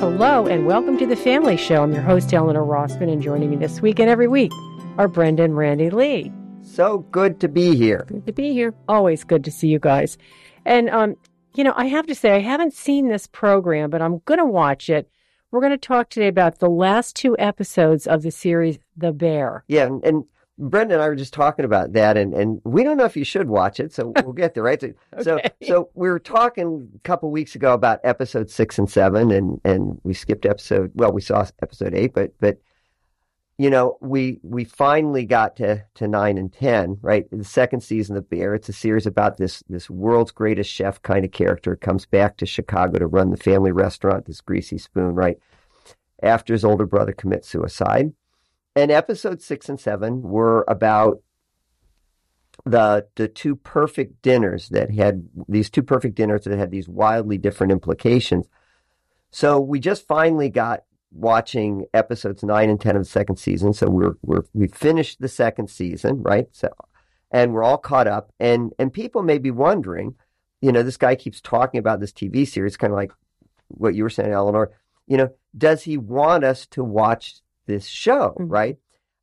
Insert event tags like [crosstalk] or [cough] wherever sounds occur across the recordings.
Hello, and welcome to the Family Show. I'm your host, Eleanor Rossman, and joining me this week and every week are Brenda and Randy Lee. So good to be here. Good to be here. Always good to see you guys. And, um, you know, I have to say, I haven't seen this program, but I'm going to watch it. We're going to talk today about the last two episodes of the series, The Bear. Yeah, and, and Brenda and I were just talking about that, and, and we don't know if you should watch it, so we'll get there, right? So, [laughs] so, Okay. so we were talking a couple weeks ago about episode six and seven, and, and we skipped episode. Well, we saw episode eight, but but you know, we we finally got to to nine and ten, right? The second season of Bear. It's a series about this this world's greatest chef kind of character comes back to Chicago to run the family restaurant, this Greasy Spoon, right? After his older brother commits suicide. And episode six and seven were about the the two perfect dinners that had these two perfect dinners that had these wildly different implications. So we just finally got watching episodes nine and ten of the second season. So we're we're we finished the second season, right? So and we're all caught up. And and people may be wondering, you know, this guy keeps talking about this TV series, kind of like what you were saying, Eleanor. You know, does he want us to watch this show, Mhm. right?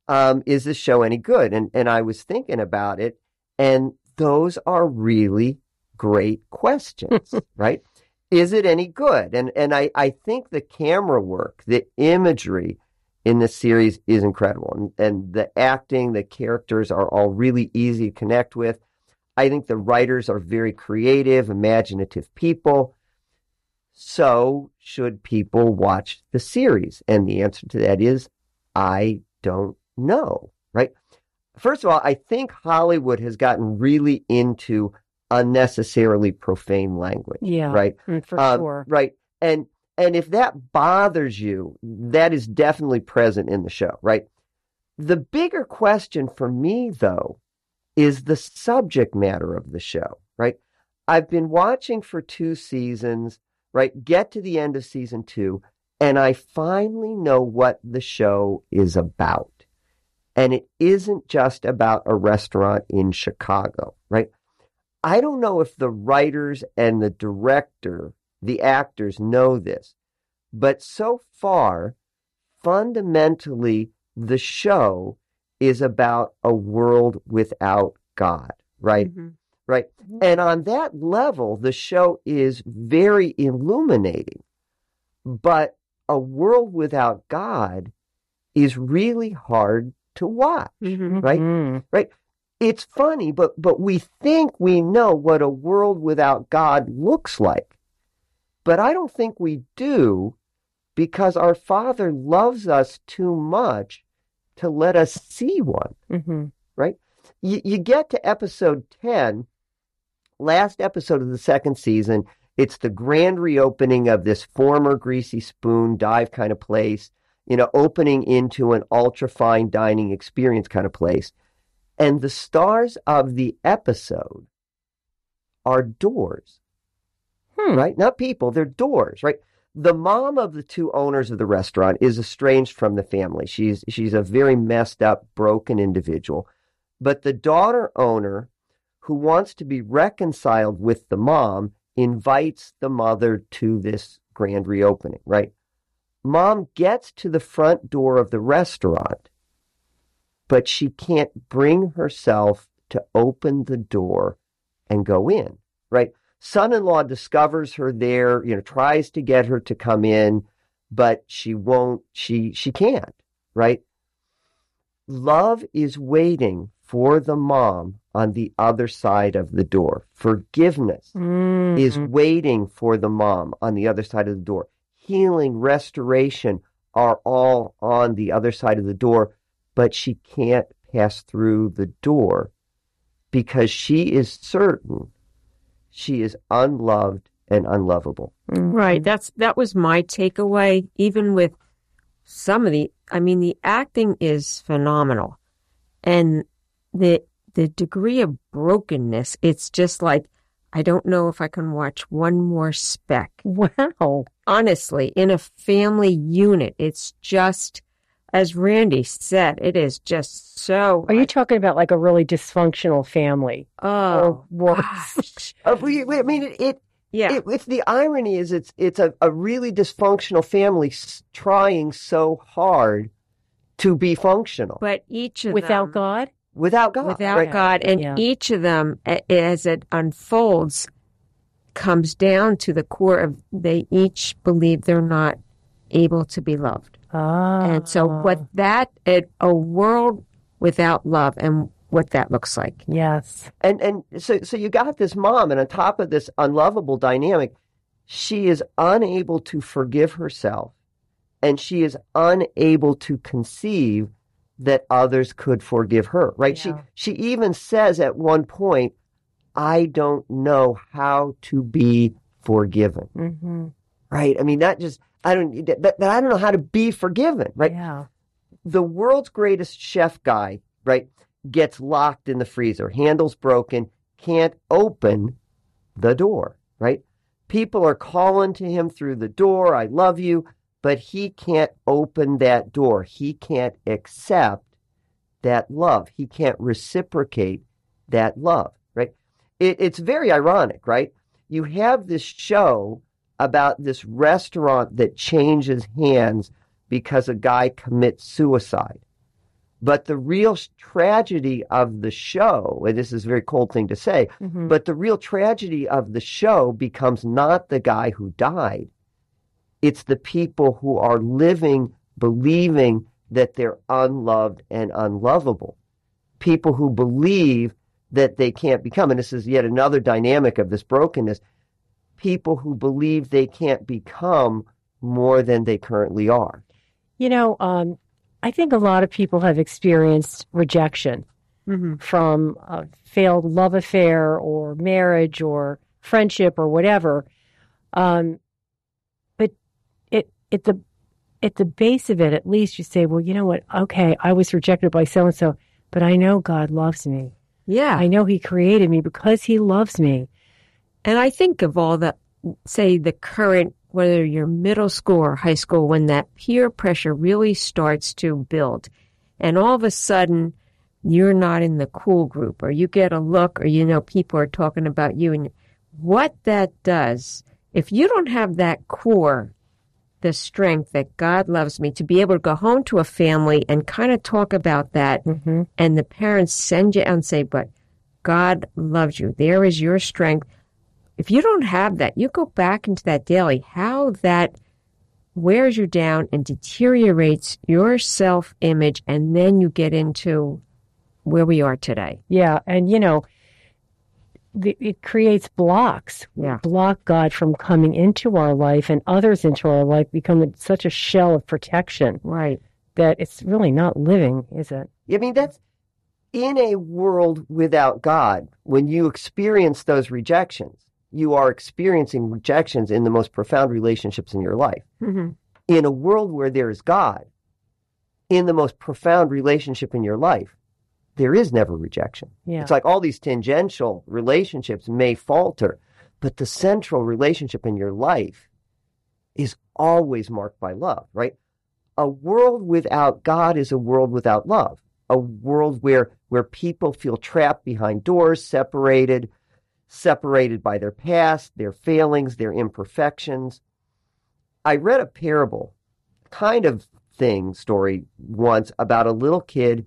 Um, is this show any good? And and I was thinking about it, and those are really great questions, [laughs] right? Is it any good? And and I, I think the camera work, the imagery in this series is incredible. And, and the acting, the characters are all really easy to connect with. I think the writers are very creative, imaginative people. So should people watch the series? And the answer to that is I don't know, right? First of all, I think Hollywood has gotten really into unnecessarily profane language, Yeah, right? mm, for Um, sure. Right. And and if that bothers you, that is definitely present in the show, right? The bigger question for me though is the subject matter of the show, right? I've been watching for two seasons, right? Get to the end of season 2 and I finally know what the show is about. And it isn't just about a restaurant in Chicago, right? I don't know if the writers and the director, the actors know this, but so far, fundamentally, the show is about a world without God, right? Mhm. Right. Mhm. And on that level, the show is very illuminating. But a world without God is really hard to watch right? Mhm. it's funny, but but we think we know what a world without God looks like. But I don't think we do because our Father loves us too much to let us see one. Mhm. You, you get to episode 10, last episode of the second season. It's the grand reopening of this former Greasy Spoon dive kind of place, you know, opening into an ultra fine dining experience kind of place. And the stars of the episode are doors, Hmm. right? Not people, they're doors, right? The mom of the two owners of the restaurant is estranged from the family. She's she's a very messed up, broken individual. But the daughter owner, who wants to be reconciled with the mom, invites the mother to this grand reopening, right? Mom gets to the front door of the restaurant, but she can't bring herself to open the door and go in, right? Son-in-law discovers her there, you know, tries to get her to come in, but she won't, she, she can't, right? Love is waiting for the mom on the other side of the door. Forgiveness is Mhm. waiting for the mom on the other side of the door. Healing, restoration are all on the other side of the door, but she can't pass through the door because she is certain she is unloved and unlovable. Right. That's that was my takeaway. Even with some of the, I mean, the acting is phenomenal, and the the degree of brokenness. It's just like I don't know if I can watch one more speck. [laughs] Wow. Honestly, in a family unit, it's just as Randy said, it is just so. Are you talking about like a really dysfunctional family Oh, or worse? gosh. [laughs] Oh, we- we- I mean, it, it, yeah. it, it's the irony is it's it's a, a really dysfunctional family trying so hard to be functional but each of Without them, God? Without God. without right? God, and Yeah. each of them, as it unfolds, comes down to the core of they each believe they're not able to be loved. Ah. And so, what that, it, a world without love and what that looks like. Yes. And and so so you got this mom, and on top of this unlovable dynamic, she is unable to forgive herself, and she is unable to conceive that others could forgive her. Right? Yeah. She she even says at one point, "I don't know how to be forgiven." hmm Right? I mean, that just I don't that, that I don't know how to be forgiven. Right? Yeah. the world's greatest chef guy, right, gets locked in the freezer, handle's broken, can't open the door, right? People are calling to him through the door, I love you, but he can't open that door. He can't accept that love. He can't reciprocate that love, right? It, it's very ironic, right? You have this show about this restaurant that changes hands because a guy commits suicide. But the real tragedy of the show, and this is a very cold thing to say, hmm but the real tragedy of the show becomes not the guy who died. It's the people who are living, believing that they're unloved and unlovable. People who believe that they can't become, and this is yet another dynamic of this brokenness, people who believe they can't become more than they currently are. You know, um, I think a lot of people have experienced rejection Mm-hmm. from a failed love affair or marriage or friendship or whatever. Um, but it at the at the base of it, at least you say, well, you know what? Okay, I was rejected by so and so, but I know God loves me. Yeah. I know He created me because He loves me. And I think of all the, say, the current, whether you're middle school or high school, when that peer pressure really starts to build. And all of a sudden, you're not in the cool group, or you get a look, or you know, people are talking about you. And what that does, if you don't have that core, the strength that God loves me, to be able to go home to a family and kind of talk about that, hmm and the parents send you out and say, But God loves you. There is your strength. If you don't have that, you go back into that daily, how that wears you down and deteriorates your self image, and then you get into where we are today. Yeah, and you know, it creates blocks. Yeah. block God from coming into our life, and others into our life become such a shell of protection Right. that it's really not living, is it? I mean, that's in a world without God, when you experience those rejections, you are experiencing rejections in the most profound relationships in your life. Mm-hmm. In a world where there is God, in the most profound relationship in your life, there is never rejection. Yeah. It's like all these tangential relationships may falter, but the central relationship in your life is always marked by love, right? A world without God is a world without love. A world where where people feel trapped behind doors, separated, separated by their past, their failings, their imperfections. I read a parable, kind of thing, story once about a little kid,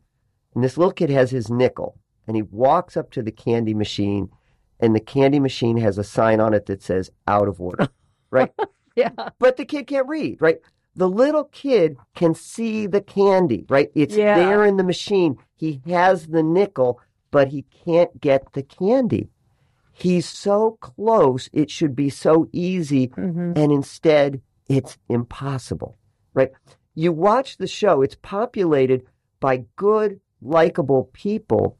and this little kid has his nickel, and he walks up to the candy machine, and the candy machine has a sign on it that says out of order, [laughs] right? yeah. but the kid can't read, right? The little kid can see the candy, right? It's Yeah. there in the machine. He has the nickel, but he can't get the candy. He's so close, it should be so easy, hmm and instead it's impossible, right? You watch the show, it's populated by good, likable people,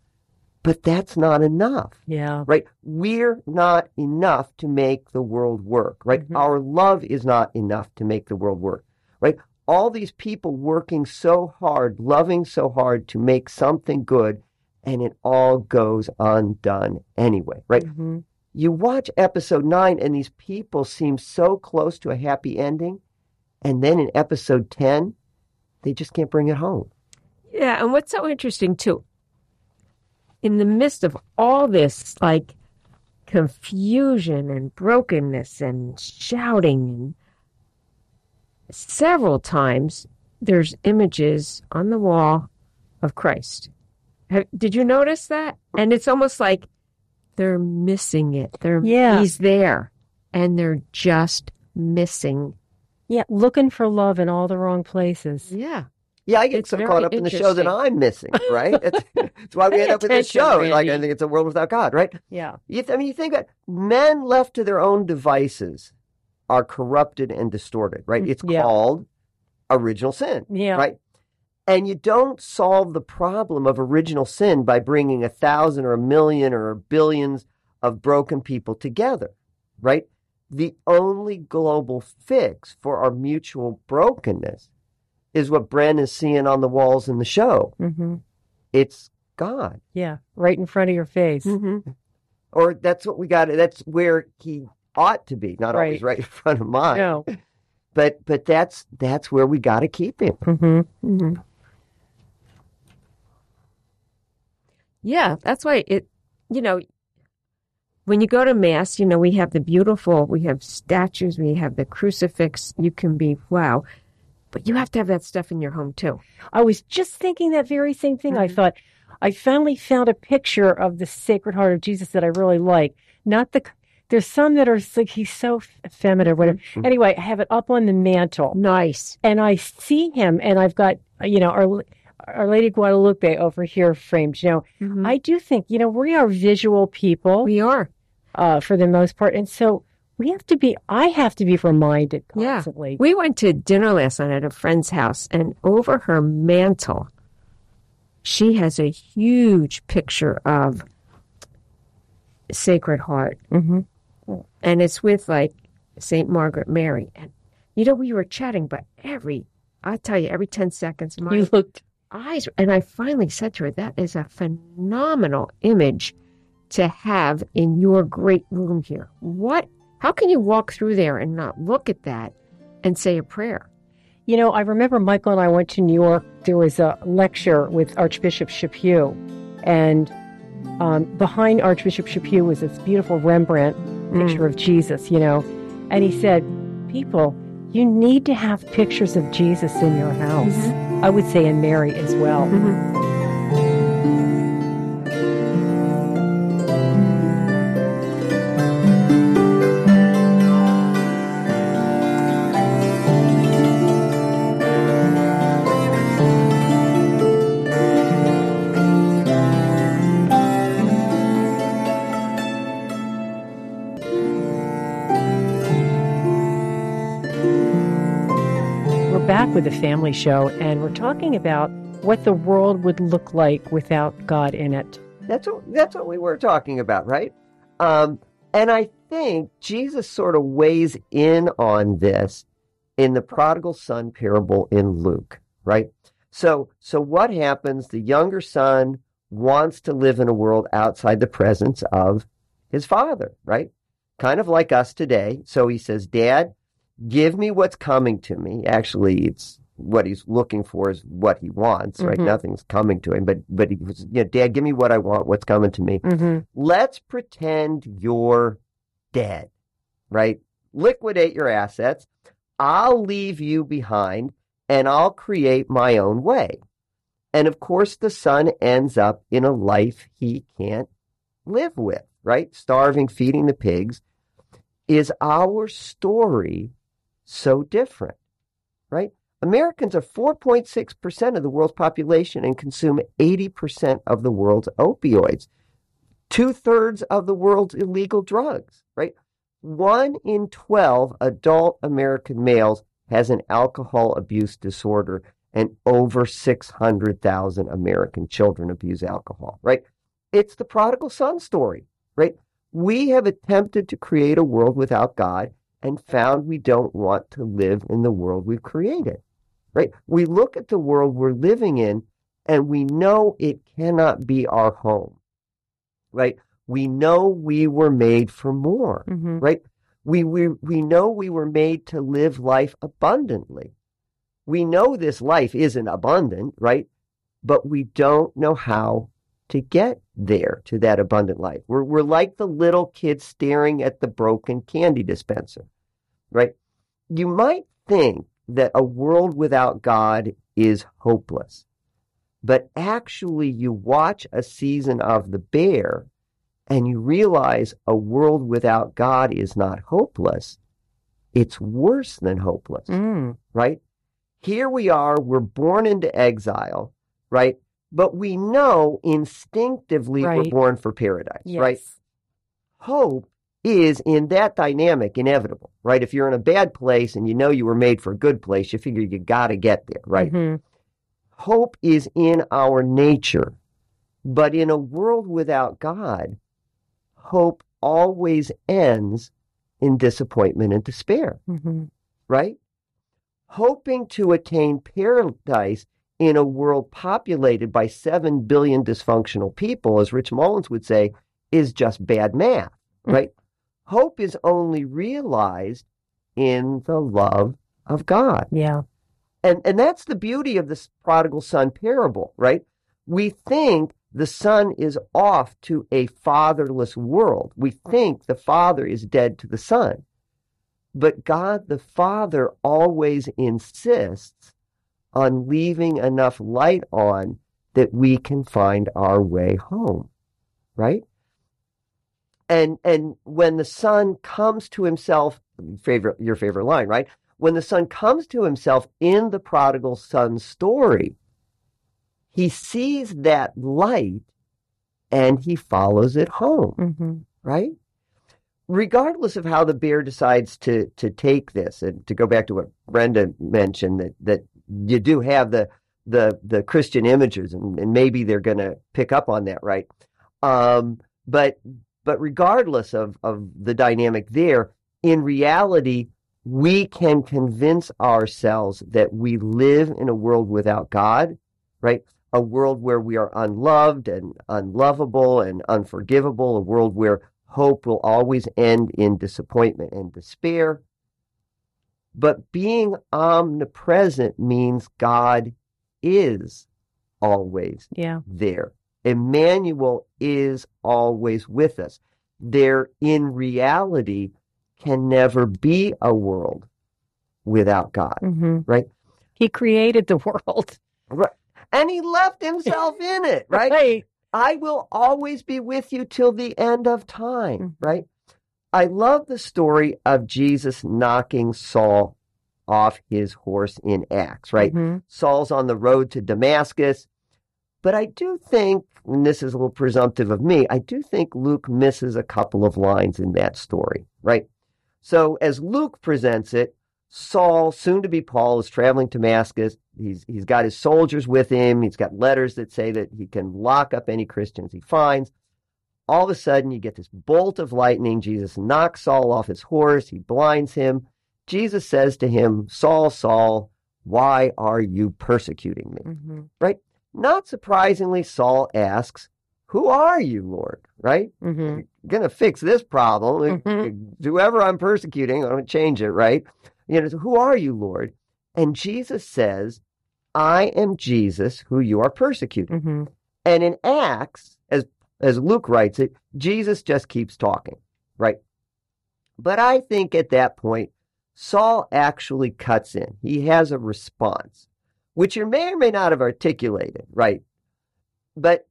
but that's not enough Yeah. right? We're not enough to make the world work, right? Mhm. Our love is not enough to make the world work, right? All these people working so hard, loving so hard to make something good, and it all goes undone anyway, right? hmm You watch episode nine, and these people seem so close to a happy ending. And then in episode 10, they just can't bring it home. Yeah, and what's so interesting too, in the midst of all this like confusion and brokenness and shouting and several times there's images on the wall of Christ. Have, did you notice that? And it's almost like they're missing it. They're Yeah. he's there and they're just missing. Yeah, looking for love in all the wrong places. Yeah. Yeah, I get It's so caught up in the show that. I'm missing, right? It's, [laughs] it's why we end up in this show. Like, I think it's a world without God, right? Yeah. You I mean, you think that men left to their own devices are corrupted and distorted, right? It's Yeah. called original sin, Yeah. right? And you don't solve the problem of original sin by bringing a thousand or a million or billions of broken people together, right? The only global fix for our mutual brokenness is what Bren is seeing on the walls in the show. hmm It's God. Yeah. Right in front of your face. Mm-hmm. or that's what we got. That's where he ought to be, not always Right. right in front of mine. No. [laughs] But but that's that's where we got to keep him. hmm Mm-hmm. Yeah, that's why it, you know, when you go to Mass, you know, we have the beautiful, we have statues, we have the crucifix. You can be, wow. But you have to have that stuff in your home too. I was just thinking that very same thing. I Mhm. thought I finally found a picture of the Sacred Heart of Jesus that I really like. Not the there's some that are like he's so f- feminine, whatever. Mhm. Anyway, I have it up on the mantle, Nice. and I see him, and I've got you know our Our Lady Guadalupe over here framed. You know, Mhm. I do think you know we are visual people we are. uh, for the most part, and so we have to be. I have to be reminded Yeah. constantly. We went to dinner last night at a friend's house, and over her mantle, she has a huge picture of Sacred Heart, hmm and it's with like Saint Margaret Mary. And you know, we were chatting, but every I tell you, every ten seconds, my You looked. eyes. And I finally said to her, "That is a phenomenal image to have in your great room here. What? How can you walk through there and not look at that and say a prayer?" You know, I remember Michael and I went to New York. There was a lecture with Archbishop Chaput, and um, behind Archbishop Chaput was this beautiful Rembrandt mm. picture of Jesus, you know. And he said, People, you need to have pictures of Jesus in your house. Mm-hmm. I would say in Mary as well. Mm-hmm. We're back with the family show, and we're talking about what the world would look like without God in it. That's what that's what we were talking about, right? Um, and I think Jesus sort of weighs in on this in the prodigal son parable in Luke, right? So so what happens? The younger son wants to live in a world outside the presence of his father, right? Kind of like us today. So he says, Dad, give me what's coming to me. Actually, it's what he's looking for is what he wants, right? Mhm. Nothing's coming to him, but but he was, you know, Dad, give me what I want. What's coming to me? Mm-hmm. Let's pretend you're dead, right? Liquidate your assets. I'll leave you behind, and I'll create my own way. And of course, the son ends up in a life he can't live with, right? Starving, feeding the pigs. Is our story so different, right? Americans are 4.6% of the world's population and consume 80% of the world's opioids, two thirds of the world's illegal drugs, right? One in 12 adult American males has an alcohol abuse disorder, and over 600,000 American children abuse alcohol, right? It's the prodigal son story, right? We have attempted to create a world without God and found we don't want to live in the world we've created, right? We look at the world we're living in and we know it cannot be our home, right? We know we were made for more, Mm-hmm. right? We, we, we know we were made to live life abundantly. We know this life isn't abundant, right? But we don't know how to get there to that abundant life. We're, we're like the little kid staring at the broken candy dispenser, right? You might think that a world without God is hopeless, but actually, you watch a season of The Bear and you realize a world without God is not hopeless. It's worse than hopeless, Mm. right? Here we are, we're born into exile, right? But we know instinctively we're born for paradise, Yes. right? Hope is in that dynamic inevitable, right? If you're in a bad place and you know you were made for a good place, you figure you got to get there, right? Mhm. Hope is in our nature. But in a world without God, hope always ends in disappointment and despair, Mhm. right? Hoping to attain paradise in a world populated by 7 billion dysfunctional people, as Rich Mullins would say, is just bad math, hmm. right? Hope is only realized in the love of God. Yeah. And and that's the beauty of this prodigal son parable, right? We think the son is off to a fatherless world. We think the father is dead to the son. But God the Father always insists on leaving enough light on that we can find our way home, right? And and when the son comes to himself, favorite your favorite line, right? When the son comes to himself in the prodigal son story, he sees that light and he follows it home, Mhm. right? Regardless of how the bear decides to to take this, and to go back to what Brenda mentioned, that that you do have the the the Christian images, and, and maybe they're going to pick up on that, right? Um, but but regardless of of the dynamic there, in reality, we can convince ourselves that we live in a world without God, right? A world where we are unloved and unlovable and unforgivable, a world where hope will always end in disappointment and despair. But being omnipresent means God is always Yeah. there. Emmanuel is always with us. There, in reality, can never be a world without God. hmm Right. He created the [laughs] world. Right. And he left himself in it, right? I will always be with you till the end of time, Mhm. right? I love the story of Jesus knocking Saul off his horse in Acts, right? Mhm. Saul's on the road to Damascus. But I do think, and this is a little presumptive of me, I do think Luke misses a couple of lines in that story, right? So as Luke presents it, Saul, soon to be Paul, is traveling to Damascus. He's he's got his soldiers with him. He's got letters that say that he can lock up any Christians he finds. All of a sudden, you get this bolt of lightning. Jesus knocks Saul off his horse. He blinds him. Jesus says to him, Saul, Saul, why are you persecuting me? Mhm. Not surprisingly, Saul asks, Who are you, Lord? Right? Mhm. Going to fix this problem. Mhm. Whoever I'm persecuting, I'm to change it, right? You know, so who are you, Lord? And Jesus says, I am Jesus who you are persecuting. Mhm. And in Acts, as Luke writes it, Jesus just keeps talking, right? But I think at that point, Saul actually cuts in. He has a response, which you may or may not have articulated, right? But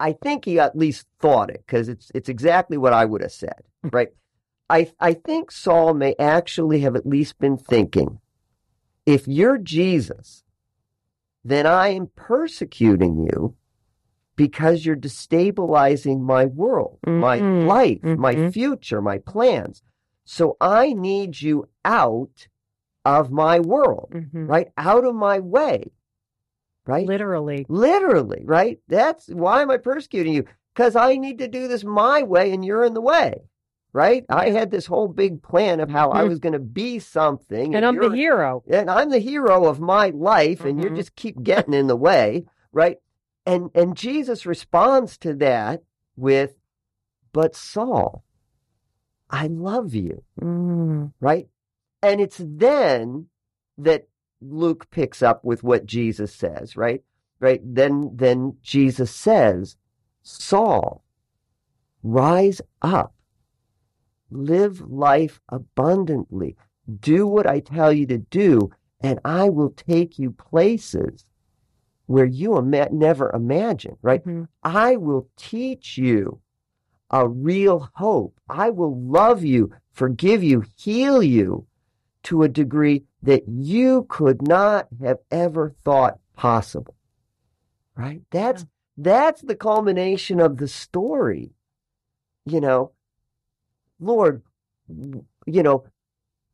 I think he at least thought it because it's it's exactly what I would have said, right? I I think Saul may actually have at least been thinking, if you're Jesus, then I am persecuting you because you're destabilizing my world, my Mhm. life, my Mhm. future, my plans. So I need you out of my world, Mhm. right? Out of my way, right? Literally. Literally, right? That's why am I persecuting you? Because I need to do this my way and you're in the way, right? I had this whole big plan of how I Mhm. was going to be something. And I'm the hero. and I'm the hero of my life, and you Mhm. just keep getting in the way, right? And and Jesus responds to that with, "But Saul, I love you," Mm. right? And it's then that Luke picks up with what Jesus says, right? Right? Then then Jesus says, Saul, rise up, live life abundantly, do what I tell you to do, and I will take you places where you ima- never imagined, right? Mhm. I will teach you a real hope. I will love you, forgive you, heal you to a degree that you could not have ever thought possible. Right? That's that's the culmination of the story. You know, Lord, you know,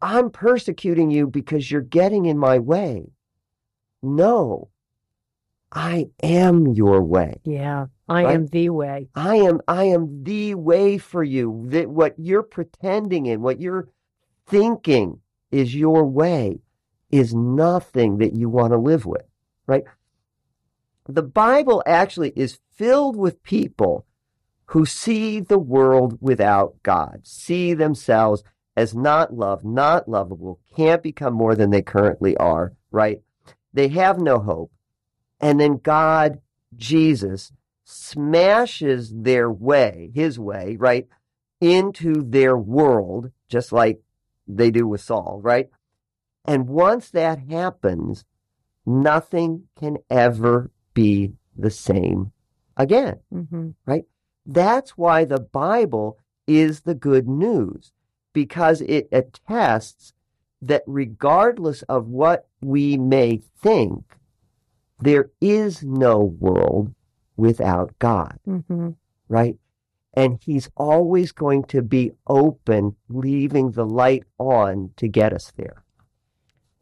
I'm persecuting you because you're getting in my way. No. I am your way. Yeah. I Right? am the way. I am I am the way for you. That what you're pretending and what you're thinking is your way is nothing that you want to live with, right? The Bible actually is filled with people who see the world without God, see themselves as not loved, not lovable, can't become more than they currently are, right? They have no hope. And then God, Jesus, smashes their way, his way, right, into their world, just like they do with Saul, right? And once that happens, nothing can ever be the same again. hmm That's why the Bible is the good news, because it attests that regardless of what we may think, there is no world without God, hmm right? And He's always going to be open, leaving the light on to get us there.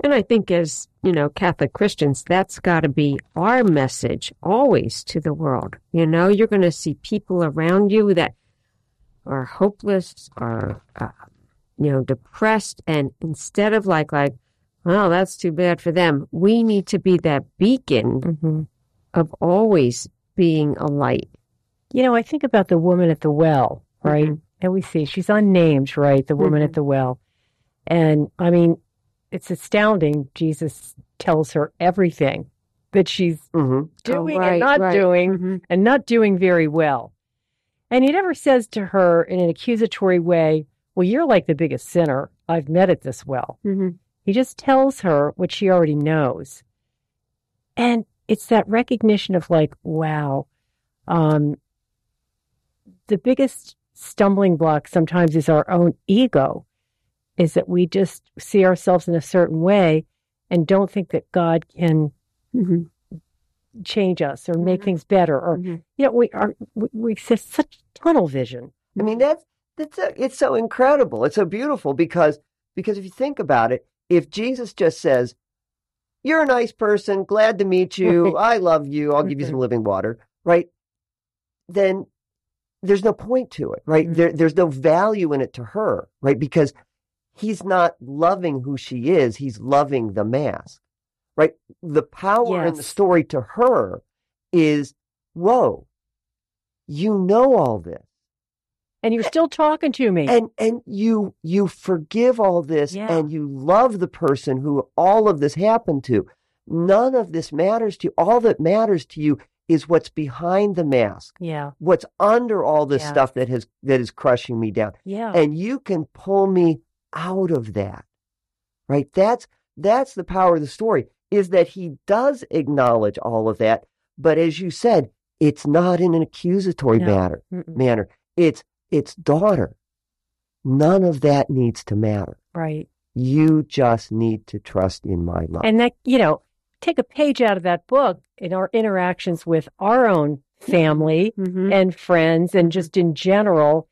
And I think as, you know, Catholic Christians, that's got to be our message always to the world. You know, you're going to see people around you that are hopeless are uh, you know, depressed. And instead of like, like, well, that's too bad for them, we need to be that beacon hmm of always being a light. You know, I think about the woman at the well, right? Mhm. And we see she's unnamed, right? The woman Mhm. at the well. And I mean, it's astounding. Jesus tells her everything that she's hmm doing Oh, right, and not right. doing Mhm. and not doing very well. And he never says to her in an accusatory way, Well, you're like the biggest sinner I've met at this well. Mhm. He just tells her what she already knows. And it's that recognition of like, wow, um, the biggest stumbling block sometimes is our own ego, is that we just see ourselves in a certain way and don't think that God can Mhm. change us or make Mhm. things better. Or, Mhm. you know, we are, we, we have such tunnel vision. I mean, that's that's a, it's so incredible. It's so beautiful because because if you think about it, if Jesus just says, "You're a nice person, glad to meet you, I love you, I'll give you some living water," right? Then there's no point to it, right? Mhm. There, there's no value in it to her, right? Because he's not loving who she is; he's loving the mask, right? The power in the story to her is, "Whoa, you know all this." And you're still talking to me. and and you you forgive all this Yeah. and you love the person who all of this happened to none of this matters to you all that matters to you is what's behind the mask yeah. what's under all this Yeah. stuff that has that is crushing me down Yeah. and you can pull me out of that right that's that's the power of the story is that he does acknowledge all of that but as you said it's not in an accusatory No. matter Mm-mm. manner. It's it's daughter. None of that needs to matter. right. You just need to trust in my love. And that, you know, take a page out of that book in our interactions with our own family Mhm. and friends and just in general.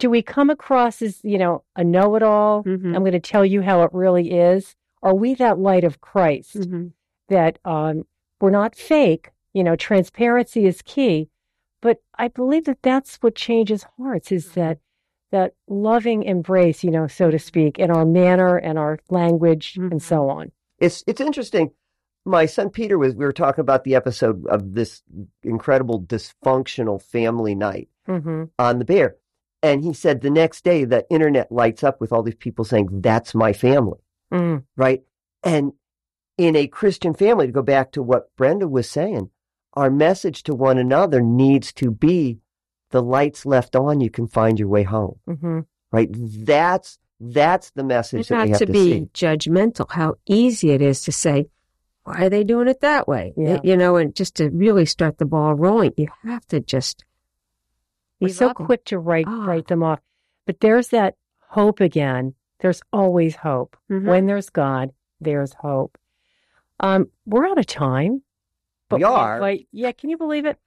Do we come across as, you know, a know it all? Mhm. I'm going to tell you how it really is. Are we that light of Christ Mhm. that um, we're not fake? You know, transparency is key. But I believe that that's what changes hearts is that that loving embrace, you know, so to speak, in our manner and our language and so on. it's it's interesting. My son Peter was we were talking about the episode of this incredible dysfunctional family night hmm on the bear. And he said the next day the internet lights up with all these people saying, That's my family. Mm. right? And in a Christian family, to go back to what Brenda was saying, our message to one another needs to be the lights left on, you can find your way home. hmm Right? That's that's the message that not we have to to, be see. judgmental, how easy it is to say, why are they doing it that way? Yeah. You know, and just to really start the ball rolling, you have to just. We're be so loving. quick to write Ah. write them off. But there's that hope again. There's always hope. Mhm. When there's God, there's hope. Um, we're out of time. But We are. invite- yeah, can you believe it?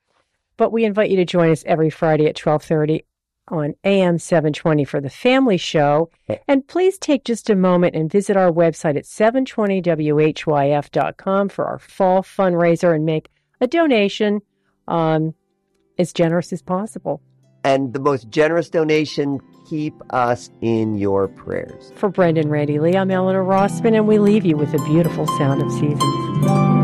But we invite you to join us every Friday at twelve thirty on AM seven twenty for the Family Show. And please take just a moment and visit our website at seven twenty whyf.com for our fall fundraiser and make a donation um, as generous as possible. And the most generous donation, keep us in your prayers. For Brenda and Randy Lee, I'm Eleanor Rossman, and we leave you with the beautiful sound of seasons.